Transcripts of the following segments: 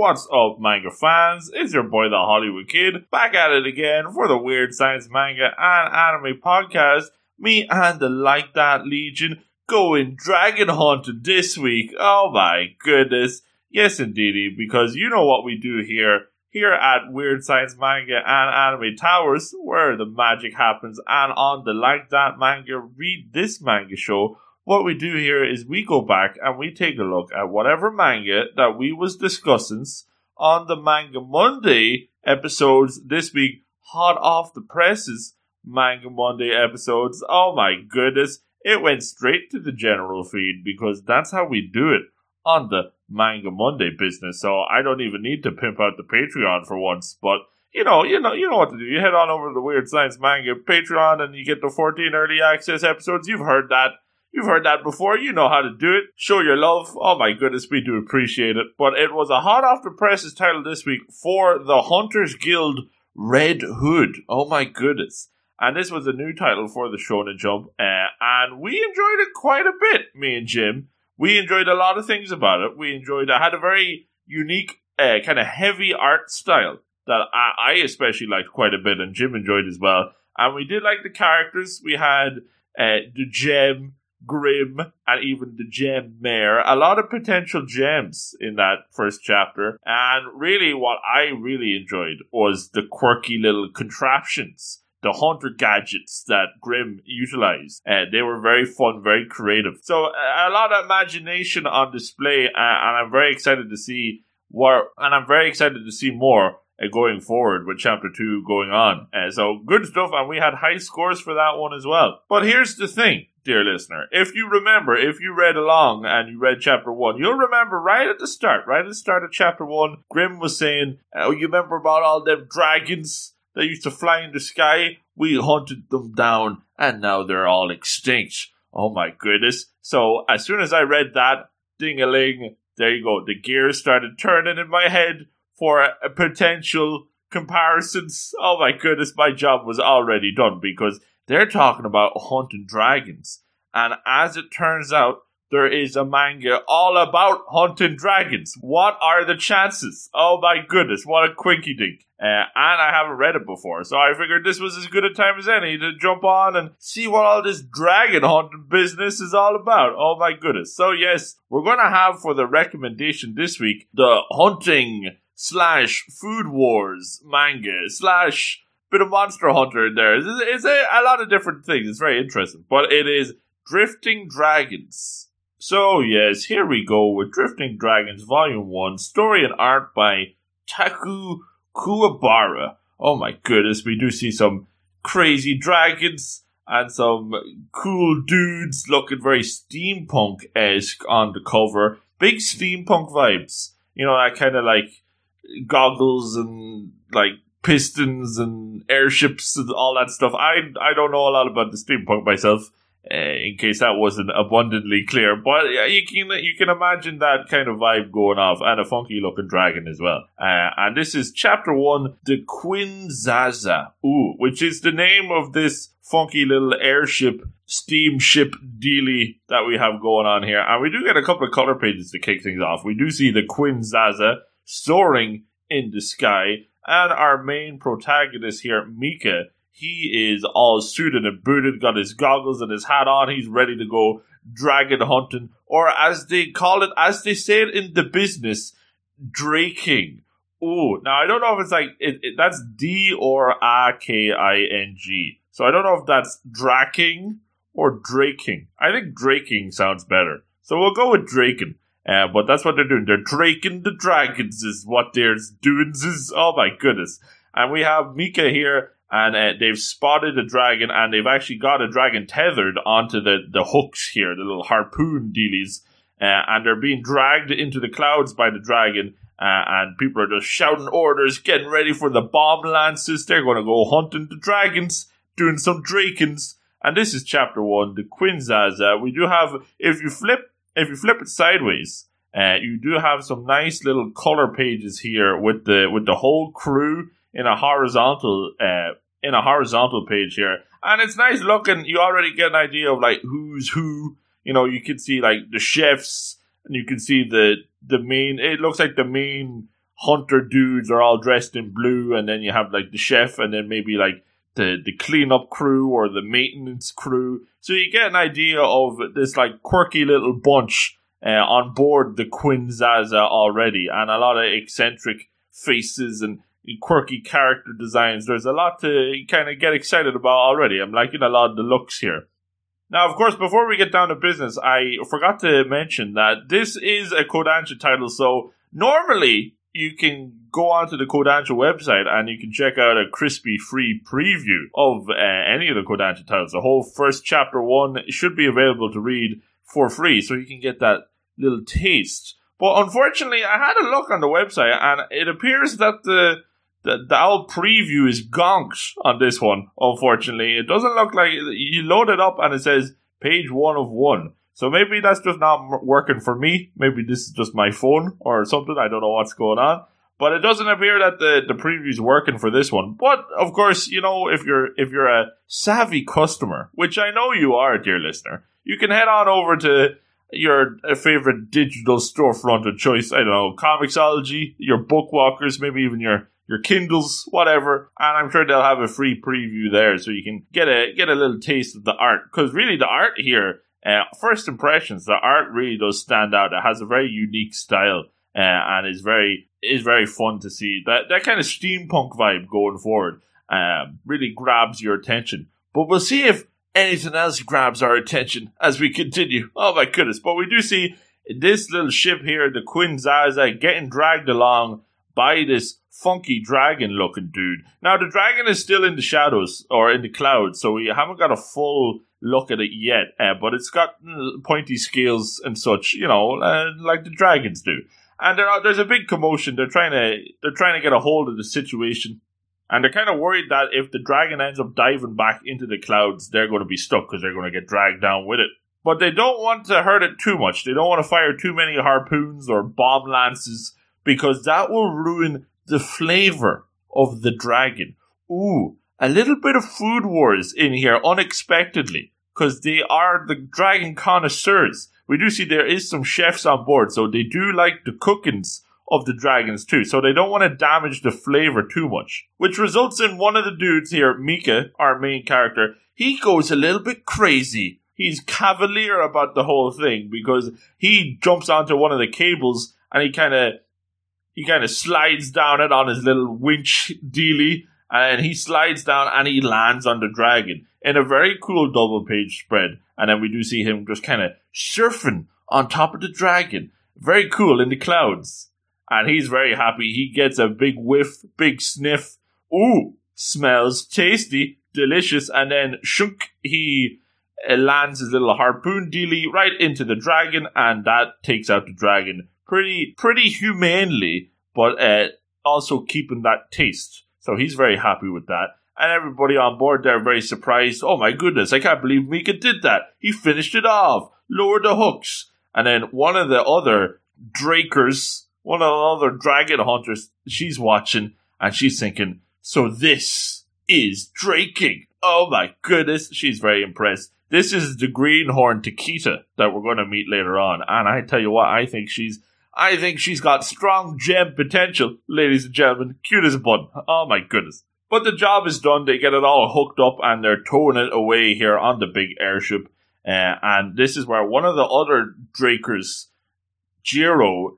What's up, manga fans? It's your boy, the Hollywood Kid, back at it again for the Weird Science Manga and Anime Podcast. Me and the Like That Legion going dragon hunting this week. Oh my goodness. Yes, indeedy, because you know what we do here. Here at Weird Science Manga and Anime Towers, where the magic happens, and on the Like That Manga Read This Manga show, what we do here is we go back and we take a look at whatever manga that we was discussing on the Manga Monday episodes this week, hot off the presses Manga Monday episodes. Oh my goodness, it went straight to the general feed because that's how we do it on the Manga Monday business. So I don't even need to pimp out the Patreon for once, but you know, you know, you know what to do. You head on over to the Weird Science Manga Patreon and you get the 14 early access episodes. You've heard that. You've heard that before. You know how to do it. Show your love. Oh my goodness, we do appreciate it. But it was a hot off the presses title this week for the Hunters Guild Red Hood. Oh my goodness. And this was a new title for the Shonen Jump. Uh, and we enjoyed it quite a bit, me and Jim. We enjoyed a lot of things about it. We enjoyed it. had a very unique, uh, kind of heavy art style that I, I especially liked quite a bit, and Jim enjoyed as well. And we did like the characters. We had uh, the gem Grim, and even the gem mare. A lot of potential gems in that first chapter. And really, what I really enjoyed was the quirky little contraptions. The hunter gadgets that Grim utilized. Uh, they were very fun, very creative. So, a lot of imagination on display, uh, and I'm very excited to see what, and I'm very excited to see more uh, going forward with chapter two going on. Uh, so good stuff, and we had high scores for that one as well. But here's the thing dear listener. If you remember, if you read along and you read chapter one, you'll remember right at the start, right at the start of chapter one, Grim was saying, Oh, you remember about all them dragons that used to fly in the sky? We hunted them down and now they're all extinct. Oh my goodness. So as soon as I read that, ding a ling, there you go. The gears started turning in my head for a, a potential comparisons. Oh my goodness, my job was already done because they're talking about hunting dragons. And as it turns out, there is a manga all about hunting dragons. What are the chances? Oh my goodness, what a quinky dink. Uh, and I haven't read it before, so I figured this was as good a time as any to jump on and see what all this dragon hunting business is all about. Oh my goodness. So yes, we're gonna have for the recommendation this week, the hunting slash food wars manga slash bit of Monster Hunter in there. It's, it's a, a lot of different things. It's very interesting. But it is Drifting Dragons. So, yes, here we go with Drifting Dragons Volume 1, story and art by Taku Kuwabara. Oh my goodness, we do see some crazy dragons and some cool dudes looking very steampunk esque on the cover. Big steampunk vibes. You know, that kind of like goggles and like pistons and airships and all that stuff. I I don't know a lot about the steampunk myself. Uh, in case that wasn't abundantly clear, but you can you can imagine that kind of vibe going off, and a funky looking dragon as well. Uh, and this is chapter one, the Quinzaza, ooh, which is the name of this funky little airship steamship dealy that we have going on here. And we do get a couple of color pages to kick things off. We do see the Quinzaza soaring in the sky and our main protagonist here, Mika, he is all suited and booted, got his goggles and his hat on. He's ready to go dragon hunting, or as they call it, as they say it in the business, draking. Oh, now I don't know if it's like it, it, that's D or A K I N G. So I don't know if that's draking or draking. I think draking sounds better. So we'll go with draking. Uh, but that's what they're doing. They're draking the dragons is what they're doing. Is oh my goodness! And we have Mika here, and uh, they've spotted a dragon, and they've actually got a dragon tethered onto the the hooks here, the little harpoon dealies, uh, and they're being dragged into the clouds by the dragon. Uh, and people are just shouting orders, getting ready for the bomb lances. They're going to go hunting the dragons, doing some drakens. And this is chapter one, the Quinzaza. We do have, if you flip if you flip it sideways, uh, you do have some nice little color pages here with the with the whole crew in a horizontal uh, in a horizontal page here, and it's nice looking. You already get an idea of like who's who. You know, you can see like the chefs, and you can see the the main. It looks like the main hunter dudes are all dressed in blue, and then you have like the chef, and then maybe like the the cleanup crew or the maintenance crew. So you get an idea of this like quirky little bunch uh, on board the Quinzaza already, and a lot of eccentric faces and quirky character designs. There's a lot to kind of get excited about already. I'm liking a lot of the looks here. Now, of course, before we get down to business, I forgot to mention that this is a Kodansha title, so normally you can go onto the Kodansha website and you can check out a crispy free preview of uh, any of the Kodansha titles. The whole first chapter one should be available to read for free, so you can get that little taste. But unfortunately, I had a look on the website and it appears that the the, the old preview is gonks on this one, unfortunately. It doesn't look like you load it up and it says page one of one. So maybe that's just not working for me. Maybe this is just my phone or something. I don't know what's going on. But it doesn't appear that the, the preview is working for this one. But of course, you know, if you're if you're a savvy customer, which I know you are, dear listener, you can head on over to your favorite digital storefront of choice. I don't know, Comixology, your Bookwalkers, maybe even your your Kindles, whatever, and I'm sure they'll have a free preview there, so you can get a get a little taste of the art. Because really, the art here, uh, first impressions, the art really does stand out. It has a very unique style, uh, and is very is very fun to see. That that kind of steampunk vibe going forward um, really grabs your attention. But we'll see if anything else grabs our attention as we continue. Oh my goodness! But we do see this little ship here, the Quinzaza, getting dragged along by this funky dragon looking dude. Now the dragon is still in the shadows or in the clouds, so we haven't got a full look at it yet. Uh, but it's got uh, pointy scales and such, you know, uh, like the dragons do. And are, there's a big commotion. They're trying to they're trying to get a hold of the situation, and they're kind of worried that if the dragon ends up diving back into the clouds, they're going to be stuck because they're going to get dragged down with it. But they don't want to hurt it too much. They don't want to fire too many harpoons or bomb lances because that will ruin the flavor of the dragon. Ooh, a little bit of food wars in here unexpectedly because they are the dragon connoisseurs. We do see there is some chefs on board, so they do like the cookings of the dragons too. So they don't want to damage the flavor too much, which results in one of the dudes here, Mika, our main character. He goes a little bit crazy. He's cavalier about the whole thing because he jumps onto one of the cables and he kind of he kind of slides down it on his little winch dealy, and he slides down and he lands on the dragon in a very cool double page spread. And then we do see him just kind of surfing on top of the dragon. Very cool in the clouds. And he's very happy. He gets a big whiff, big sniff. Ooh, smells tasty, delicious. And then shunk, he uh, lands his little harpoon dealy right into the dragon, and that takes out the dragon pretty pretty humanely, but uh, also keeping that taste. So he's very happy with that. And everybody on board they're very surprised. Oh my goodness, I can't believe Mika did that. He finished it off, lowered the hooks. And then one of the other Drakers, one of the other dragon hunters, she's watching and she's thinking, so this is draking. Oh my goodness, she's very impressed. This is the greenhorn Takita that we're going to meet later on. And I tell you what, I think she's I think she's got strong gem potential, ladies and gentlemen. Cute as a bun. Oh my goodness. But the job is done. They get it all hooked up and they're towing it away here on the big airship. Uh, and this is where one of the other Drakers, Jiro,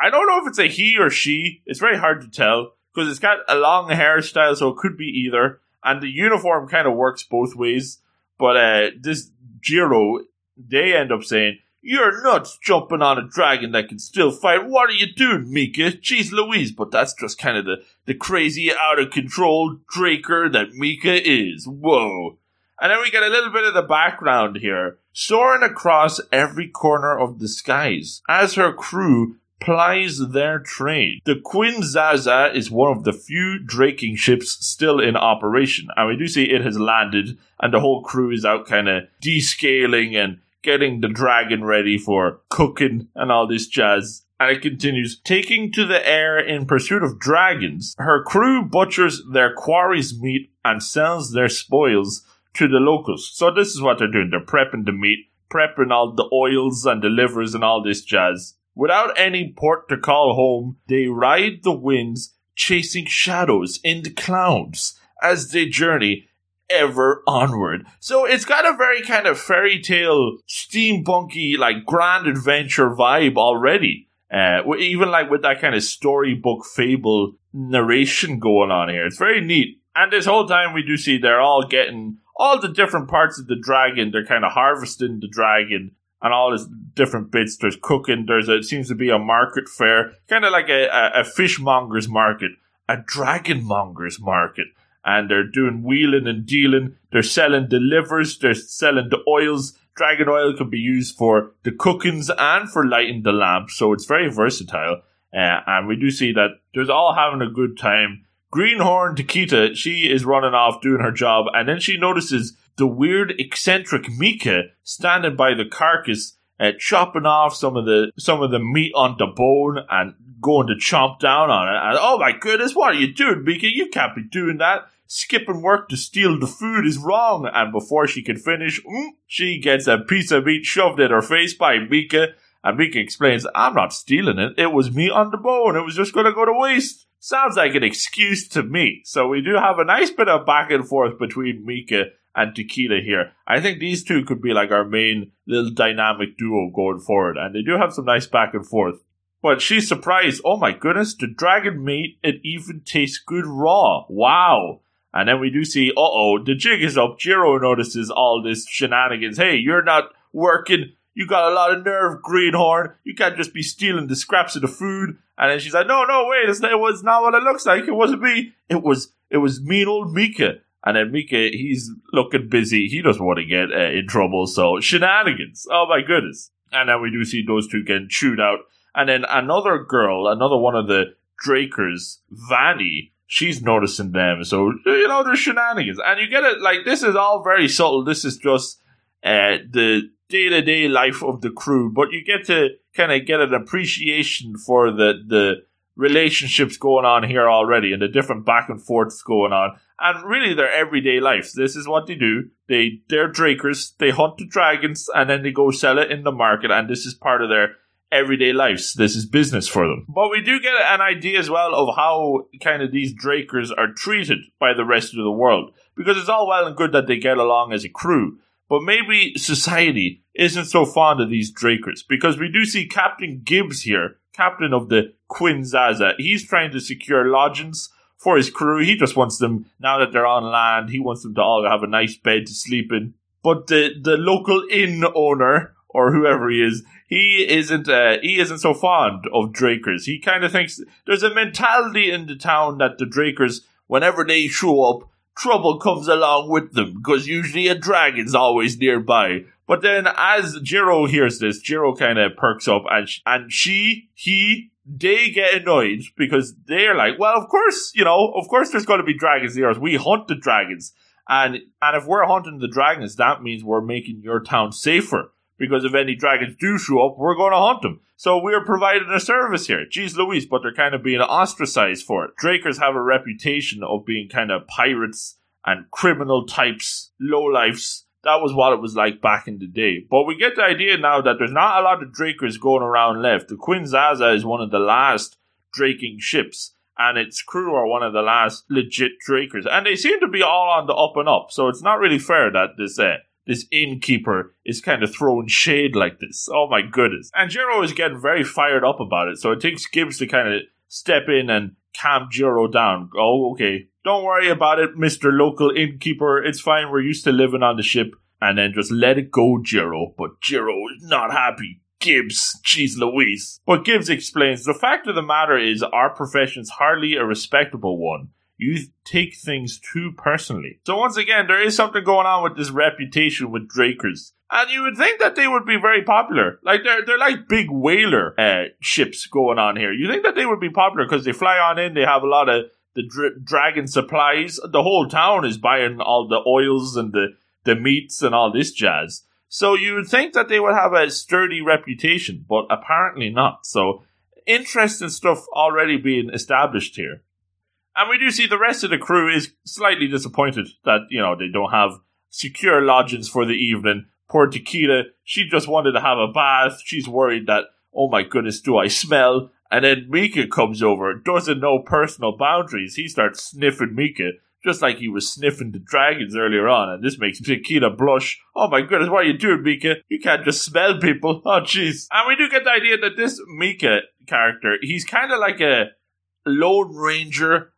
I don't know if it's a he or she. It's very hard to tell because it's got a long hairstyle, so it could be either. And the uniform kind of works both ways. But uh, this Jiro, they end up saying, you're nuts jumping on a dragon that can still fight. What are you doing, Mika? Jeez Louise, but that's just kind of the, the crazy, out of control Draker that Mika is. Whoa. And then we get a little bit of the background here. Soaring across every corner of the skies as her crew plies their trade. The Quinzaza is one of the few draking ships still in operation, and we do see it has landed, and the whole crew is out kind of descaling and getting the dragon ready for cooking and all this jazz. And it continues, taking to the air in pursuit of dragons. Her crew butchers their quarry's meat and sells their spoils to the locals. So this is what they're doing. They're prepping the meat, prepping all the oils and the livers and all this jazz. Without any port to call home, they ride the winds, chasing shadows in the clouds as they journey ever onward. So it's got a very kind of fairy tale, steampunky, like grand adventure vibe already. Uh, even like with that kind of storybook fable narration going on here. It's very neat. And this whole time we do see they're all getting all the different parts of the dragon. They're kind of harvesting the dragon and all these different bits. There's cooking. There's a, it seems to be a market fair, kind of like a, a, a fishmonger's market, a dragonmonger's market and they're doing wheeling and dealing. They're selling the livers, they're selling the oils. Dragon oil can be used for the cookings and for lighting the lamp, so it's very versatile. Uh, and we do see that there's all having a good time. Greenhorn Takita, she is running off doing her job, and then she notices the weird, eccentric Mika standing by the carcass, uh, chopping off some of the some of the meat on the bone and going to chomp down on it. And oh my goodness, what are you doing, Mika? You can't be doing that skipping work to steal the food is wrong. And before she can finish, mm, she gets a piece of meat shoved in her face by Mika. And Mika explains, I'm not stealing it. It was meat on the bone. It was just going to go to waste. Sounds like an excuse to me. So we do have a nice bit of back and forth between Mika and Takita here. I think these two could be like our main little dynamic duo going forward. And they do have some nice back and forth. But she's surprised. Oh my goodness, the dragon meat, it even tastes good raw. Wow. And then we do see, uh oh, the jig is up. Jiro notices all this shenanigans. Hey, you're not working. You got a lot of nerve, Greenhorn. You can't just be stealing the scraps of the food. And then she's like, no, no, wait, it was not what it looks like. It wasn't me. It was, it was mean old Mika. And then Mika, he's looking busy. He doesn't want to get uh, in trouble. So shenanigans. Oh my goodness. And then we do see those two getting chewed out. And then another girl, another one of the Drakers, Vanny, she's noticing them. So, you know, there's shenanigans. And you get it, like, this is all very subtle. This is just uh, the day to day life of the crew, but you get to kind of get an appreciation for the, the relationships going on here already and the different back and forths going on. And really their everyday lives. This is what they do. They, they're drakers. They hunt the dragons and then they go sell it in the market. And this is part of their everyday lives. This is business for them. But we do get an idea as well of how kind of these Drakers are treated by the rest of the world. Because it's all well and good that they get along as a crew. But maybe society isn't so fond of these Drakers. Because we do see Captain Gibbs here, captain of the Queen Zaza. He's trying to secure lodgings for his crew. He just wants them, now that they're on land, he wants them to all have a nice bed to sleep in. But the, the local inn owner, or whoever he is, he isn't uh, he isn't so fond of Drakers. He kind of thinks there's a mentality in the town that the Drakers, whenever they show up, trouble comes along with them because usually a dragon's always nearby. But then, as Jiro hears this, Jiro kind of perks up, and sh- and she, he, they get annoyed because they're like, well, of course, you know, of course, there's going to be dragons us. We hunt the dragons, and and if we're hunting the dragons, that means we're making your town safer because if any dragons do show up, we're going to hunt them. So we're providing a service here. Jeez Louise, but they're kind of being ostracized for it. Drakers have a reputation of being kind of pirates and criminal types, lowlifes. That was what it was like back in the day. But we get the idea now that there's not a lot of Drakers going around left. The Queen Zaza is one of the last draking ships and its crew are one of the last legit drakers. And they seem to be all on the up and up. So it's not really fair that this uh, this innkeeper is kind of throwing shade like this. Oh my goodness. And Jiro is getting very fired up about it. So it takes Gibbs to kind of step in and calm Jiro down. Oh, okay. Don't worry about it, Mr. Local Innkeeper. It's fine. We're used to living on the ship. And then just let it go, Jiro. But Jiro is not happy. Gibbs, jeez Louise. But Gibbs explains the fact of the matter is our profession's hardly a respectable one you take things too personally. So once again, there is something going on with this reputation with Drakers. And you would think that they would be very popular. Like they're they're like big whaler uh, ships going on here. You think that they would be popular because they fly on in. They have a lot of the dr- dragon supplies. The whole town is buying all the oils and the the meats and all this jazz. So you would think that they would have a sturdy reputation, but apparently not. So interesting stuff already being established here. And we do see the rest of the crew is slightly disappointed that, you know, they don't have secure lodgings for the evening. Poor Takita, she just wanted to have a bath. She's worried that, oh my goodness, do I smell? And then Mika comes over, doesn't know personal boundaries. He starts sniffing Mika, just like he was sniffing the dragons earlier on. And this makes Takita blush. Oh my goodness, what are you doing, Mika? You can't just smell people. Oh jeez. And we do get the idea that this Mika character, he's kind of like a Lone Ranger,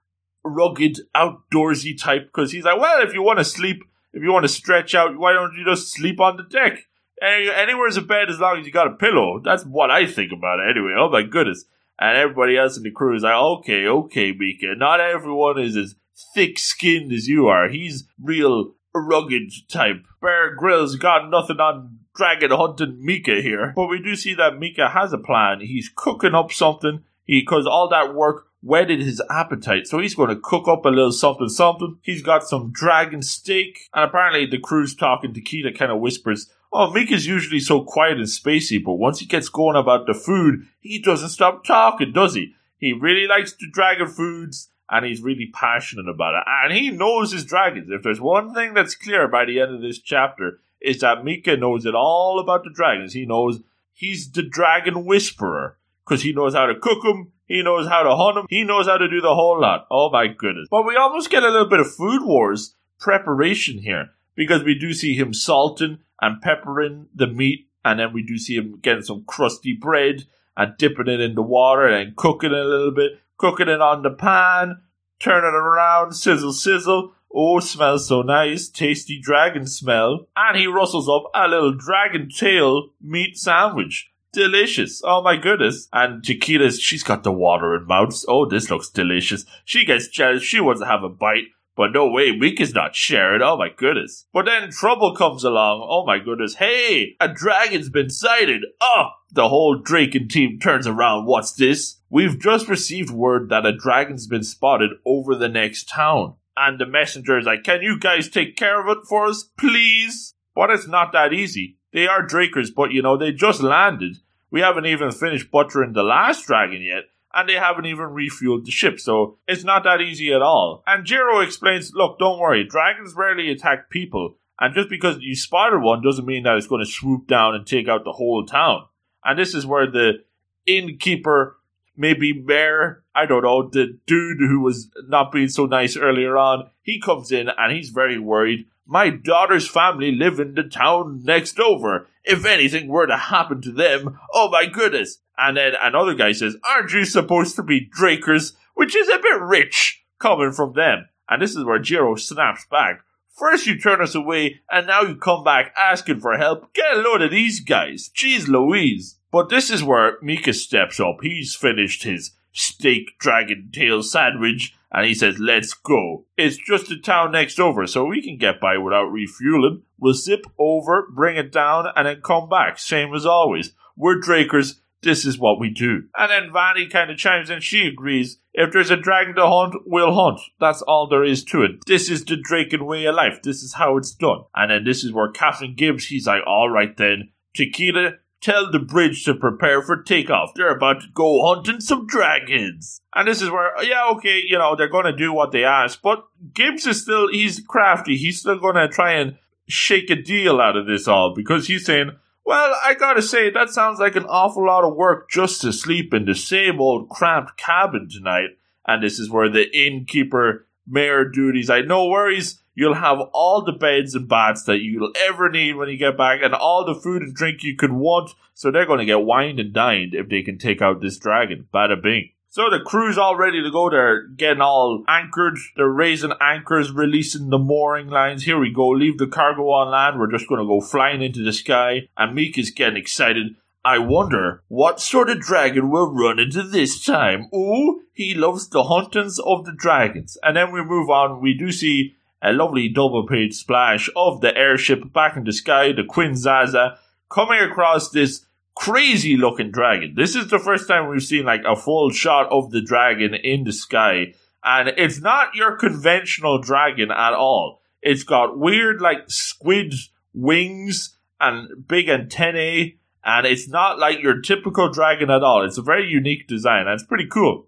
rugged, outdoorsy type. Because he's like, well, if you want to sleep, if you want to stretch out, why don't you just sleep on the deck? Any, anywhere's a bed as long as you got a pillow. That's what I think about it anyway. Oh my goodness. And everybody else in the crew is like, okay, okay, Mika. Not everyone is as thick skinned as you are. He's real rugged type. Bear Grylls got nothing on dragon hunting Mika here. But we do see that Mika has a plan. He's cooking up something. He, cause all that work whetted his appetite. So he's going to cook up a little something something. He's got some dragon steak. And apparently the crew's talking Takita kind of whispers, Oh, Mick is usually so quiet and spacey, but once he gets going about the food, he doesn't stop talking, does he? He really likes the dragon foods and he's really passionate about it. And he knows his dragons. If there's one thing that's clear by the end of this chapter, is that Mika knows it all about the dragons. He knows he's the dragon whisperer because he knows how to cook them, he knows how to hunt them, he knows how to do the whole lot. Oh my goodness. But we almost get a little bit of Food Wars preparation here because we do see him salting and peppering the meat, and then we do see him getting some crusty bread and dipping it in the water and cooking it a little bit, cooking it on the pan, turning it around, sizzle, sizzle. Oh, smells so nice, tasty dragon smell. And he rustles up a little dragon tail meat sandwich. Delicious. Oh my goodness. And Takita's, she's got the water in mouth. Oh, this looks delicious. She gets jealous. She wants to have a bite. But no way, Week is not sharing. Oh my goodness. But then trouble comes along. Oh my goodness. Hey, a dragon's been sighted. Oh, the whole Draken team turns around. What's this? We've just received word that a dragon's been spotted over the next town. And the messenger is like, can you guys take care of it for us, please? But it's not that easy. They are Drakers, but you know, they just landed. We haven't even finished buttering the last dragon yet and they haven't even refueled the ship, so it's not that easy at all. And Jiro explains, look, don't worry, dragons rarely attack people, and just because you spotted one doesn't mean that it's going to swoop down and take out the whole town. And this is where the innkeeper, maybe mayor, I don't know, the dude who was not being so nice earlier on, he comes in and he's very worried. My daughter's family live in the town next over. If anything were to happen to them, oh my goodness, and then another guy says, Aren't you supposed to be Drakers? Which is a bit rich coming from them. And this is where Jiro snaps back. First you turn us away, and now you come back asking for help. Get a load of these guys. Jeez Louise. But this is where Mika steps up. He's finished his steak dragon tail sandwich, and he says, Let's go. It's just the town next over, so we can get by without refueling. We'll zip over, bring it down, and then come back, same as always. We're Drakers, this is what we do. And then Vanny kind of chimes in, she agrees. If there's a dragon to hunt, we'll hunt. That's all there is to it. This is the Draken way of life. This is how it's done. And then this is where Captain Gibbs, he's like, alright then, Takita, tell the bridge to prepare for takeoff. They're about to go hunting some dragons. And this is where, yeah, okay, you know, they're going to do what they ask. But Gibbs is still, he's crafty. He's still going to try and shake a deal out of this all because he's saying, well, I gotta say, that sounds like an awful lot of work just to sleep in the same old cramped cabin tonight. And this is where the innkeeper mayor duties. like, no worries, you'll have all the beds and baths that you'll ever need when you get back, and all the food and drink you could want. So they're gonna get wined and dined if they can take out this dragon. Bada bing. So the crew's all ready to go. They're getting all anchored. They're raising anchors, releasing the mooring lines. Here we go. Leave the cargo on land. We're just going to go flying into the sky. And Meek is getting excited. I wonder what sort of dragon we'll run into this time. Ooh, he loves the huntings of the dragons. And then we move on. We do see a lovely double page splash of the airship back in the sky, the Queen Zaza, coming across this crazy looking dragon. This is the first time we've seen like a full shot of the dragon in the sky. And it's not your conventional dragon at all. It's got weird like squid wings and big antennae. And it's not like your typical dragon at all. It's a very unique design. And it's pretty cool.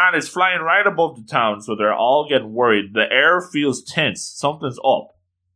And it's flying right above the town, so they're all getting worried. The air feels tense. Something's up.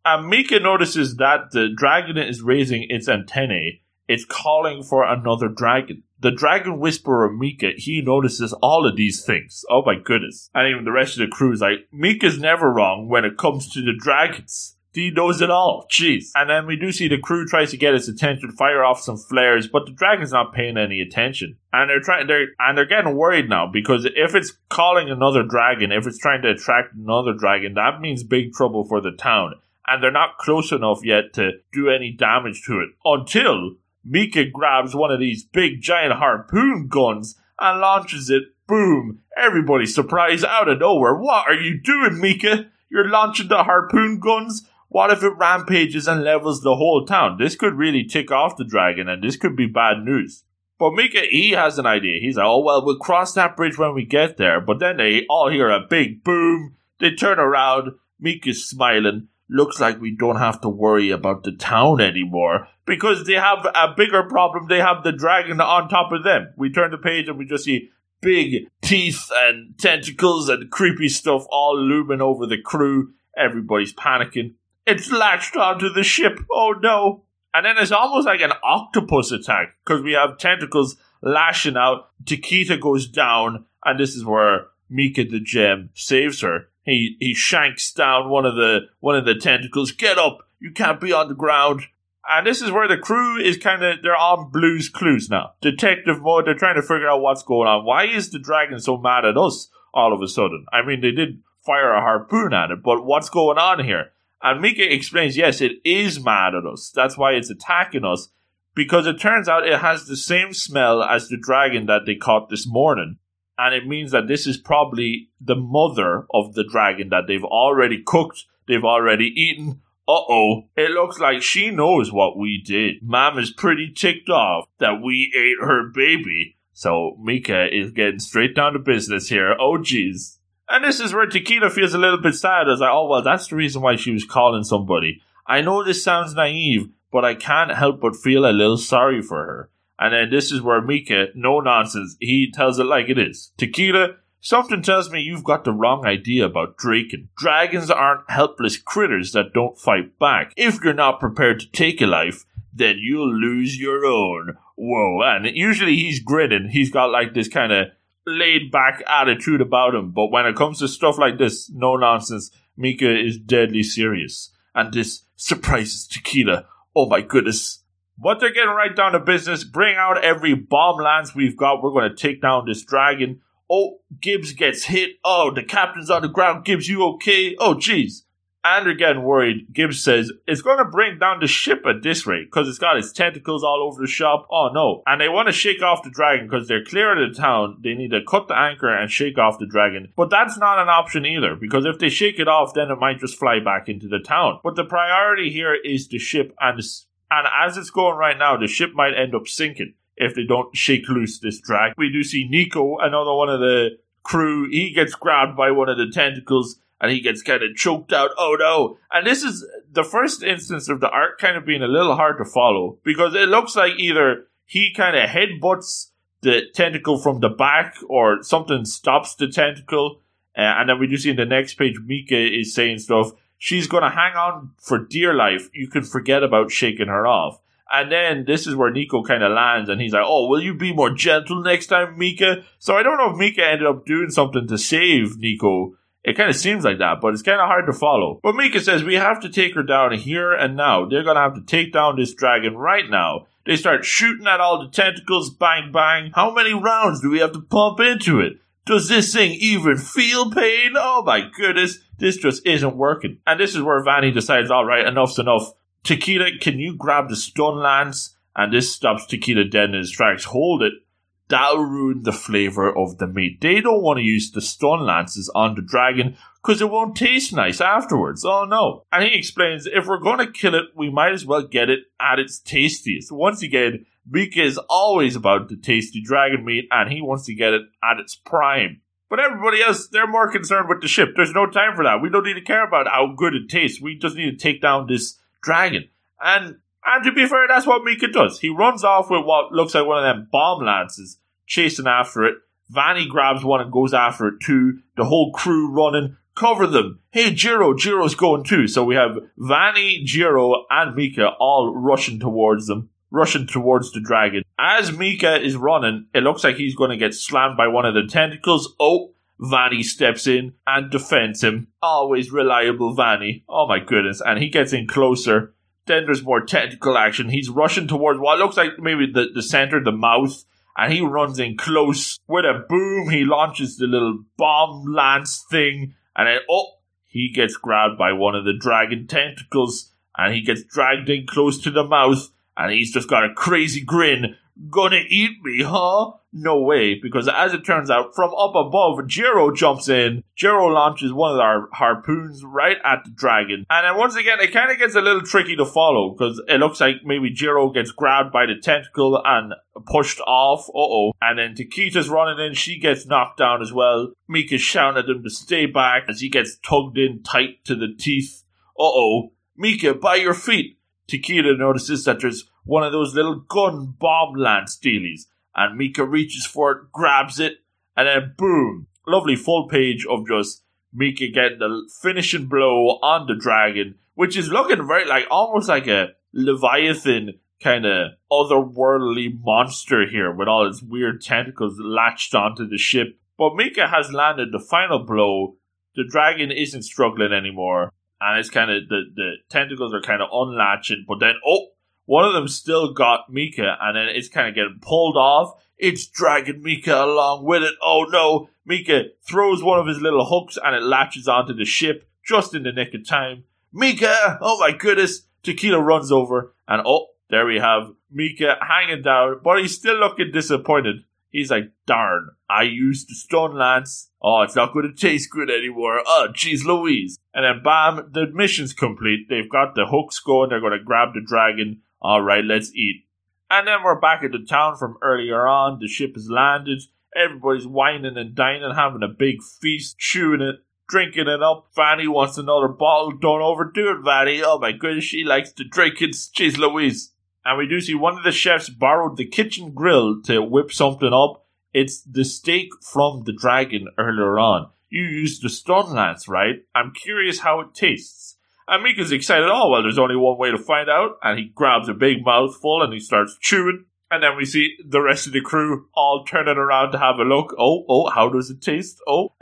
And Mika notices that the dragon is raising its antennae it's calling for another dragon. The dragon whisperer Mika, he notices all of these things. Oh my goodness. And even the rest of the crew is like, Mika's never wrong when it comes to the dragons. He knows it all. Jeez. And then we do see the crew tries to get its attention, fire off some flares, but the dragon's not paying any attention. And they're trying they're and they're getting worried now because if it's calling another dragon, if it's trying to attract another dragon, that means big trouble for the town. And they're not close enough yet to do any damage to it. Until Mika grabs one of these big giant harpoon guns and launches it. Boom! Everybody's surprised out of nowhere. What are you doing, Mika? You're launching the harpoon guns? What if it rampages and levels the whole town? This could really tick off the dragon, and this could be bad news. But Mika, he has an idea. He's like, oh, well, we'll cross that bridge when we get there. But then they all hear a big boom. They turn around. Mika's smiling. Looks like we don't have to worry about the town anymore because they have a bigger problem. They have the dragon on top of them. We turn the page and we just see big teeth and tentacles and creepy stuff all looming over the crew. Everybody's panicking. It's latched onto the ship. Oh no. And then it's almost like an octopus attack because we have tentacles lashing out. Takita goes down, and this is where Mika the gem saves her. He he shanks down one of the one of the tentacles. Get up! You can't be on the ground. And this is where the crew is kind of they're on Blue's Clues now. Detective mode. They're trying to figure out what's going on. Why is the dragon so mad at us all of a sudden? I mean, they did fire a harpoon at it, but what's going on here? And Mika explains, yes, it is mad at us. That's why it's attacking us. Because it turns out it has the same smell as the dragon that they caught this morning. And it means that this is probably the mother of the dragon that they've already cooked, they've already eaten. Uh oh, it looks like she knows what we did. Mom is pretty ticked off that we ate her baby. So Mika is getting straight down to business here. Oh jeez. And this is where Takita feels a little bit sad. As like, oh well, that's the reason why she was calling somebody. I know this sounds naive, but I can't help but feel a little sorry for her. And then this is where Mika, no nonsense, he tells it like it is. Takita, something tells me you've got the wrong idea about Draken. Dragons aren't helpless critters that don't fight back. If you're not prepared to take a life, then you'll lose your own. Whoa, and usually he's grinning. He's got like this kind of laid back attitude about him. But when it comes to stuff like this, no nonsense, Mika is deadly serious. And this surprises Takita. Oh my goodness. But they're getting right down to business. Bring out every bomb lance we've got. We're going to take down this dragon. Oh, Gibbs gets hit. Oh, the captain's on the ground. Gibbs, you okay? Oh, jeez. And they're getting worried. Gibbs says it's going to bring down the ship at this rate because it's got its tentacles all over the shop. Oh no. And they want to shake off the dragon because they're clear of the town. They need to cut the anchor and shake off the dragon. But that's not an option either because if they shake it off, then it might just fly back into the town. But the priority here is the ship and, and as it's going right now, the ship might end up sinking if they don't shake loose this dragon. We do see Nico, another one of the crew. He gets grabbed by one of the tentacles and he gets kind of choked out. Oh no. And this is the first instance of the art kind of being a little hard to follow because it looks like either he kind of headbutts the tentacle from the back or something stops the tentacle. Uh, and then we do see in the next page, Mika is saying stuff. She's going to hang on for dear life. You can forget about shaking her off. And then this is where Nico kind of lands and he's like, Oh, will you be more gentle next time, Mika? So I don't know if Mika ended up doing something to save Nico it kind of seems like that, but it's kind of hard to follow. But Mika says we have to take her down here and now. They're going to have to take down this dragon right now. They start shooting at all the tentacles, bang, bang. How many rounds do we have to pump into it? Does this thing even feel pain? Oh my goodness, this just isn't working. And this is where Vanny decides, alright, enough's enough. Takita, can you grab the stun lance? And this stops Takita dead in his tracks. Hold it that'll ruin the flavor of the meat. They don't want to use the stun lances on the dragon because it won't taste nice afterwards. Oh no. And he explains if we're going to kill it, we might as well get it at its tastiest. Once again, Mika is always about the tasty dragon meat and he wants to get it at its prime. But everybody else, they're more concerned with the ship. There's no time for that. We don't need to care about how good it tastes. We just need to take down this dragon. And and to be fair, that's what Mika does. He runs off with what looks like one of them bomb lances chasing after it. Vanny grabs one and goes after it too. The whole crew running. Cover them. Hey, Jiro, Jiro's going too. So we have Vanny, Jiro, and Mika all rushing towards them. rushing towards the dragon. As Mika is running, it looks like he's going to get slammed by one of the tentacles. Oh, Vanny steps in and defends him. Always reliable Vanny. Oh my goodness. And he gets in closer. Then there's more tentacle action. He's rushing towards what looks like maybe the, the center, the mouth. And he runs in close. With a boom, he launches the little bomb lance thing. And then, oh, he gets grabbed by one of the dragon tentacles. And he gets dragged in close to the mouth. And he's just got a crazy grin Gonna eat me, huh? No way, because as it turns out, from up above, Jiro jumps in. Jiro launches one of our harpoons right at the dragon. And then once again, it kind of gets a little tricky to follow, because it looks like maybe Jiro gets grabbed by the tentacle and pushed off. Uh oh. And then Takita's running in, she gets knocked down as well. Mika's shouting at him to stay back as he gets tugged in tight to the teeth. Uh oh. Mika, by your feet. Takita notices that there's one of those little gun bomb lance dealies, and Mika reaches for it, grabs it, and then boom! Lovely full page of just Mika getting the finishing blow on the dragon, which is looking very like almost like a Leviathan kind of otherworldly monster here with all its weird tentacles latched onto the ship. But Mika has landed the final blow. The dragon isn't struggling anymore and it's kind of the the tentacles are kind of unlatching, but then oh, one of them still got Mika, and then it's kind of getting pulled off. It's dragging Mika along with it. Oh no! Mika throws one of his little hooks, and it latches onto the ship just in the nick of time. Mika! Oh my goodness! Takita runs over, and oh, there we have Mika hanging down, but he's still looking disappointed. He's like, darn, I used the stun lance. Oh, it's not going to taste good anymore. Oh, jeez Louise. And then bam, the mission's complete. They've got the hooks going. They're going to grab the dragon. All right, let's eat. And then we're back at the town from earlier on. The ship has landed. Everybody's whining and dining, having a big feast, chewing it, drinking it up. Vanny wants another bottle. Don't overdo it, Vanny. Oh my goodness, she likes to drink it. Jeez Louise. And we do see one of the chefs borrowed the kitchen grill to whip something up. It's the steak from the dragon earlier on. You used the stun lance, right? I'm curious how it tastes. And Mika's excited. Oh, well, there's only one way to find out. And he grabs a big mouthful and he starts chewing. And then we see the rest of the crew all turning around to have a look. Oh, oh, how does it taste? Oh.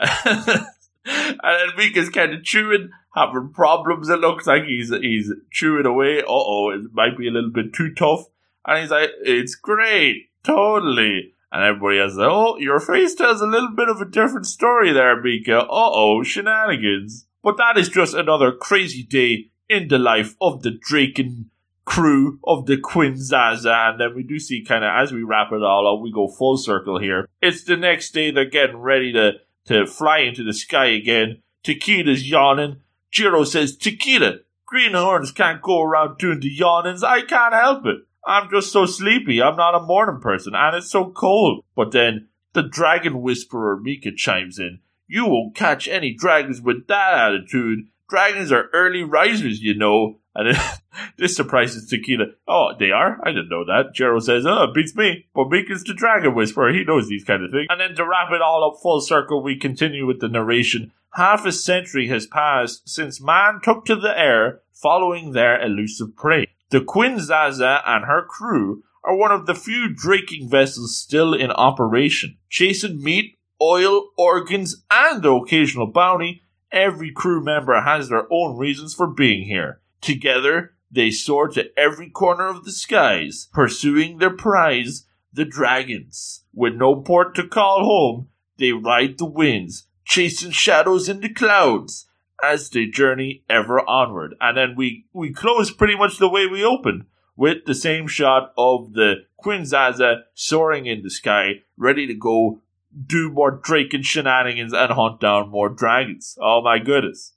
and Mika's kind of chewing having problems. It looks like he's he's chewing away. Uh oh, it might be a little bit too tough. And he's like, "It's great, totally." And everybody like, "Oh, your face tells a little bit of a different story there, Mika." Uh oh, shenanigans. But that is just another crazy day in the life of the Draken crew of the Queen Zaza. And then we do see kind of as we wrap it all up, we go full circle here. It's the next day. They're getting ready to to fly into the sky again. Takita's yawning. Jiro says, Takita, greenhorns can't go around doing the yawnings. I can't help it. I'm just so sleepy. I'm not a morning person, and it's so cold. But then the dragon whisperer Mika chimes in. You won't catch any dragons with that attitude. Dragons are early risers, you know. And this surprises Takita. Oh, they are? I didn't know that. Jiro says, oh, beats me. But Mika's the dragon whisperer. He knows these kind of things. And then to wrap it all up full circle, we continue with the narration half a century has passed since man took to the air following their elusive prey. The Queen Zaza and her crew are one of the few draking vessels still in operation. Chasing meat, oil, organs, and the occasional bounty, every crew member has their own reasons for being here. Together, they soar to every corner of the skies, pursuing their prize, the dragons. With no port to call home, they ride the winds, chasing shadows in the clouds as they journey ever onward. And then we, we close pretty much the way we opened with the same shot of the Queen Zaza soaring in the sky, ready to go do more Draken shenanigans and hunt down more dragons. Oh my goodness.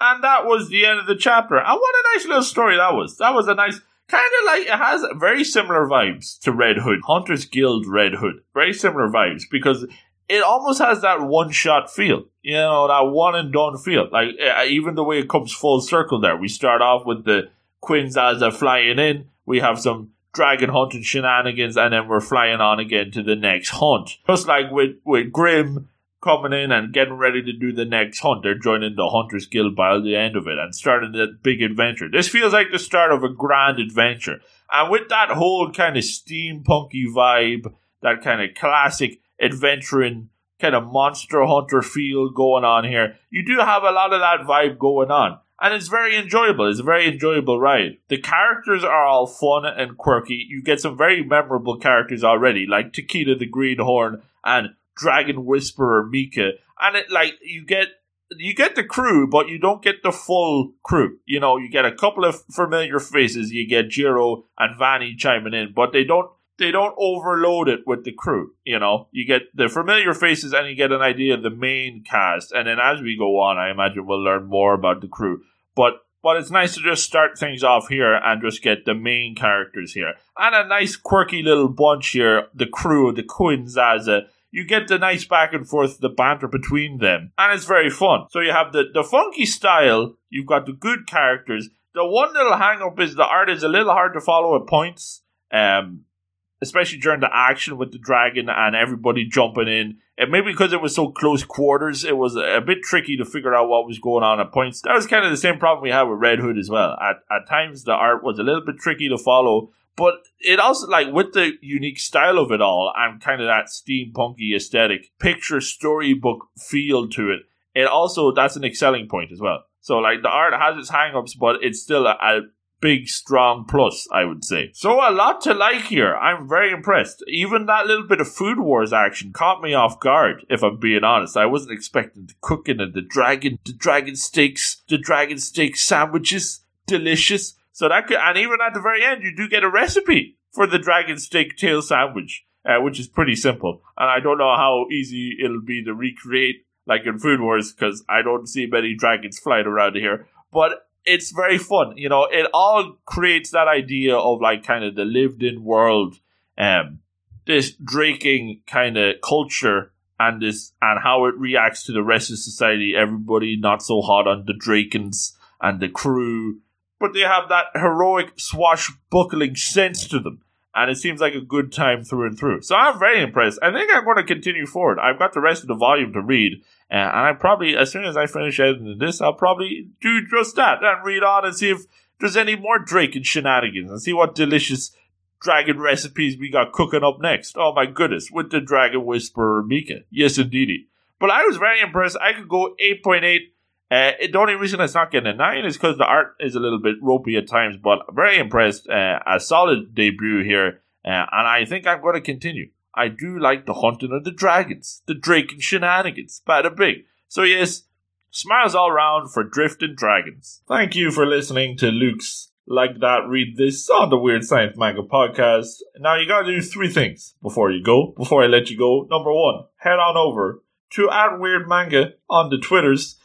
And that was the end of the chapter. And what a nice little story that was. That was a nice, kind of like, it has very similar vibes to Red Hood. Hunter's Guild Red Hood. Very similar vibes because it almost has that one shot feel, you know, that one and done feel. Like uh, even the way it comes full circle there. We start off with the Queen Zaza flying in. We have some dragon hunting shenanigans, and then we're flying on again to the next hunt. Just like with with Grim, coming in and getting ready to do the next hunt. They're joining the Hunters Guild by the end of it and starting that big adventure. This feels like the start of a grand adventure. And with that whole kind of steampunky vibe, that kind of classic adventuring kind of monster hunter feel going on here, you do have a lot of that vibe going on. And it's very enjoyable. It's a very enjoyable ride. The characters are all fun and quirky. You get some very memorable characters already, like Takita the Greenhorn and Dragon Whisperer Mika. And it like you get you get the crew, but you don't get the full crew. You know, you get a couple of familiar faces. You get Jiro and Vanny chiming in, but they don't they don't overload it with the crew. You know, you get the familiar faces and you get an idea of the main cast, and then as we go on, I imagine we'll learn more about the crew. But but it's nice to just start things off here and just get the main characters here and a nice quirky little bunch here. The crew, the Quin Zaza you get the nice back and forth, the banter between them, and it's very fun. So you have the, the funky style, you've got the good characters. The one little hang up is the art is a little hard to follow at points, um, especially during the action with the dragon and everybody jumping in. And maybe because it was so close quarters, it was a bit tricky to figure out what was going on at points. That was kind of the same problem we had with Red Hood as well. At, at times, the art was a little bit tricky to follow, but it also like with the unique style of it all and kind of that steampunky aesthetic, picture storybook feel to it. It also that's an excelling point as well. So like the art has its hangups, but it's still a, a big strong plus, I would say. So a lot to like here. I'm very impressed. Even that little bit of food wars action caught me off guard, if I'm being honest. I wasn't expecting the cooking and the dragon the dragon steaks, the dragon steak sandwiches. Delicious. So that could, and even at the very end, you do get a recipe for the dragon steak tail sandwich, uh, which is pretty simple. And I don't know how easy it'll be to recreate like in Food Wars because I don't see many dragons flying around here. But it's very fun. You know, it all creates that idea of like kind of the lived in world, um, this draking kind of culture and this and how it reacts to the rest of society. Everybody not so hot on the drakens and the crew but they have that heroic swashbuckling sense to them. And it seems like a good time through and through. So I'm very impressed. I think I'm going to continue forward. I've got the rest of the volume to read. And I probably, as soon as I finish editing this, I'll probably do just that and read on and see if there's any more draking shenanigans and see what delicious dragon recipes we got cooking up next. Oh my goodness, with the Dragon Whisperer Mika. Yes, indeedy. But I was very impressed. I could go 8.8 uh, the only reason it's not getting a nine is because the art is a little bit ropey at times, but I'm very impressed. Uh, a solid debut here, uh, and I think I'm going to continue. I do like the hunting of the dragons, the draking shenanigans, bada big. So yes, smiles all round for drifting dragons. Thank you for listening to Luke's like that. Read this on the Weird Science Manga podcast. Now you got to do three things before you go. Before I let you go, number one, head on over to at Weird Manga on the Twitters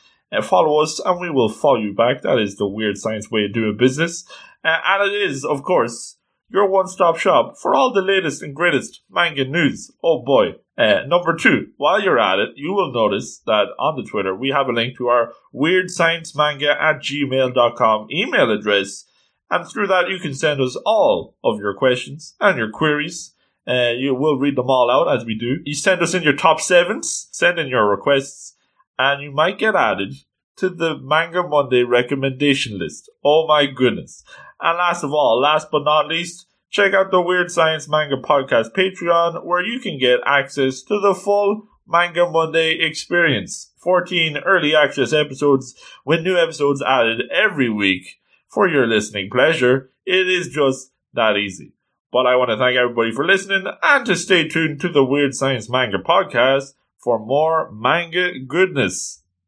follow us and we will follow you back. That is the weird science way of doing business. Uh, and it is, of course, your one stop shop for all the latest and greatest manga news. Oh boy. Uh, number two, while you're at it, you will notice that on the Twitter we have a link to our weird science manga at gmail.com email address. And through that, you can send us all of your questions and your queries. Uh, you will read them all out as we do. You send us in your top sevens, send in your requests, and you might get added to the Manga Monday recommendation list. Oh my goodness. And last of all, last but not least, check out the Weird Science Manga Podcast Patreon, where you can get access to the full Manga Monday experience. 14 early access episodes with new episodes added every week for your listening pleasure. It is just that easy. But I want to thank everybody for listening and to stay tuned to the Weird Science Manga Podcast for more manga goodness.